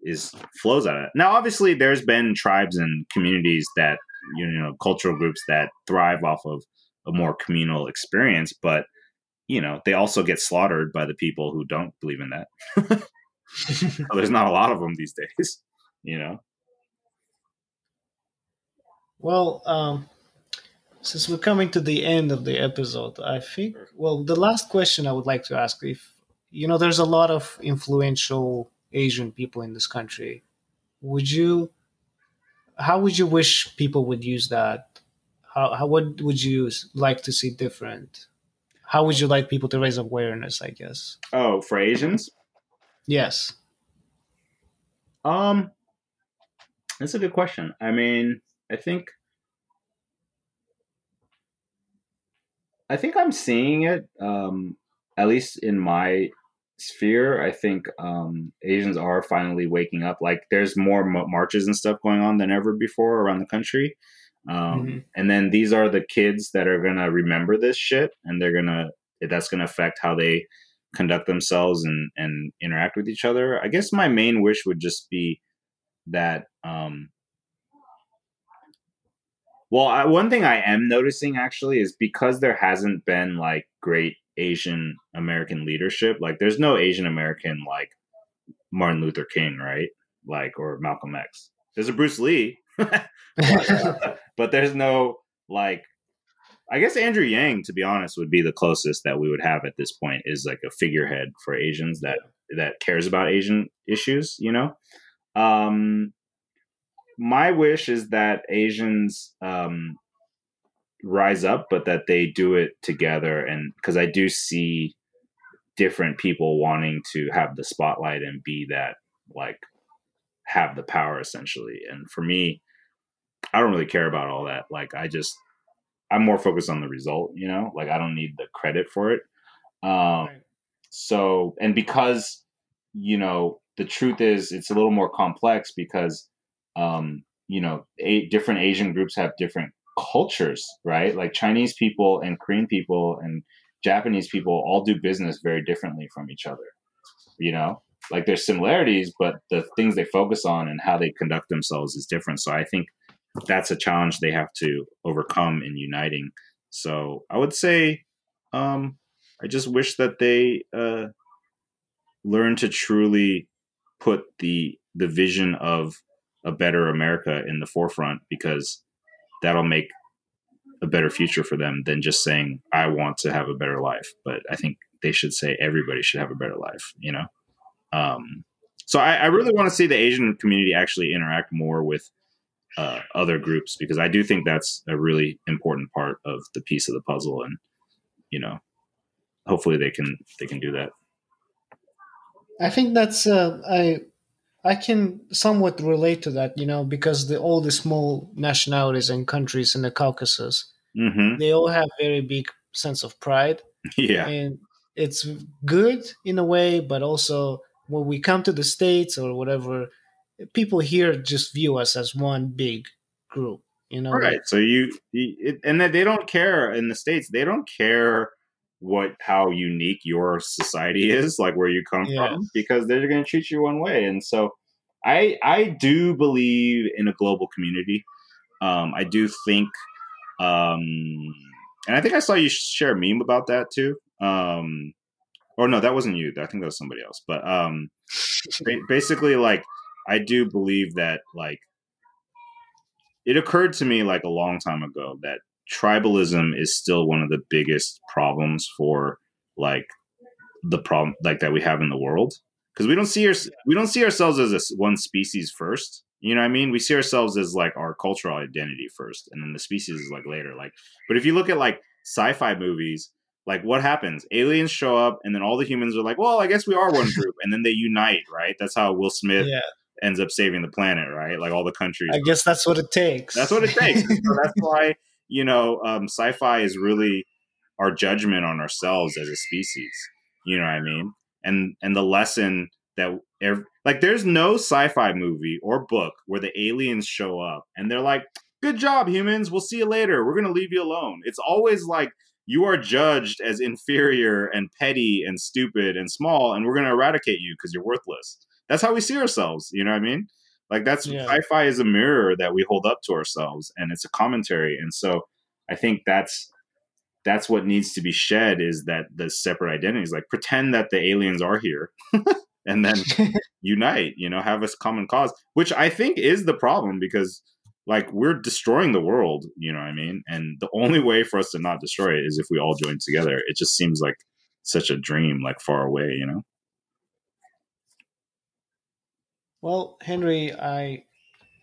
is flows out of it. Now, obviously, there's been tribes and communities that you know, cultural groups that thrive off of a more communal experience, but you know, they also get slaughtered by the people who don't believe in that. So there's not a lot of them these days, you know. Well, um, since we're coming to the end of the episode, I think, well, the last question I would like to ask if, you know, there's a lot of influential Asian people in this country. Would you, how would you wish people would use that? How, how what would you like to see different? How would you like people to raise awareness, I guess? Oh, for Asians, Yes. um, that's a good question. I mean, I think, I think I'm seeing it. Um, at least in my sphere, I think um, Asians are finally waking up. Like, there's more m- marches and stuff going on than ever before around the country. Um, Mhm. And then these are the kids that are gonna remember this shit, and they're gonna that's gonna affect how they conduct themselves and and interact with each other. I guess my main wish would just be that. Um, well, I, one thing I am noticing actually is because there hasn't been like great Asian American leadership. Like, there's no Asian American like Martin Luther King, right? Like, or Malcolm X. There's a Bruce Lee, but there's no like. I guess Andrew Yang, to be honest, would be the closest that we would have at this point. Is like a figurehead for Asians that that cares about Asian issues, you know. Um, my wish is that Asians um, rise up, but that they do it together. And because I do see different people wanting to have the spotlight and be that, like, have the power essentially. And for me, I don't really care about all that. Like, I just, I'm more focused on the result, you know, like, I don't need the credit for it. Um, right. So, and because, you know, the truth is it's a little more complex because um, you know, eight different Asian groups have different cultures, right? Like Chinese people and Korean people and Japanese people all do business very differently from each other. You know, like there's similarities, but the things they focus on and how they conduct themselves is different. So I think that's a challenge they have to overcome in uniting. So I would say, um, I just wish that they uh, learn to truly put the the vision of a better America in the forefront because that'll make a better future for them than just saying I want to have a better life. But I think they should say everybody should have a better life. You know. Um, so I, I really want to see the Asian community actually interact more with uh, other groups because I do think that's a really important part of the piece of the puzzle, and you know, hopefully they can they can do that. I think that's uh, I I can somewhat relate to that, you know, because the all the small nationalities and countries in the Caucasus, mm-hmm. they all have very big sense of pride. Yeah, and it's good in a way, but also when we come to the states or whatever, people here just view us as one big group. You know, right? Like, so you, you and that they don't care in the states. They don't care what how unique your society is, like where you come yeah. from, because they're going to treat you one way. And so, I I do believe in a global community. Um, I do think, um, and I think I saw you share a meme about that too. Um, or no, that wasn't you. I think that was somebody else. But um, basically, like I do believe that like it occurred to me like a long time ago that tribalism is still one of the biggest problems for like the problem like that we have in the world. Because we don't see our, we don't see ourselves as a one species first. You know what i mean? We see ourselves as like our cultural identity first and then the species is like later like but if you look at like sci-fi movies like what happens? Aliens show up and then all the humans are like well i guess we are one group and then they unite right? That's how will smith yeah. ends up saving the planet right? Like all the countries i guess that's what it takes. That's what it takes. So that's why you know, um, sci-fi is really our judgment on ourselves as a species. You know what I mean? And and the lesson that every, like there's no sci-fi movie or book where the aliens show up and they're like, "Good job, humans. We'll see you later. We're gonna leave you alone." It's always like you are judged as inferior and petty and stupid and small, and we're gonna eradicate you because you're worthless. That's how we see ourselves. You know what I mean? Like that's yeah. sci-fi is a mirror that we hold up to ourselves, and it's a commentary. And so I think that's that's what needs to be shed is that the separate identities. Like pretend that the aliens are here, and then unite. You know, have a common cause, which I think is the problem because like we're destroying the world. You know what I mean? And the only way for us to not destroy it is if we all join together. It just seems like such a dream, like far away. You know. Well, Henry, I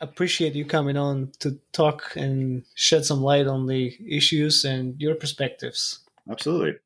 appreciate you coming on to talk and shed some light on the issues and your perspectives. Absolutely.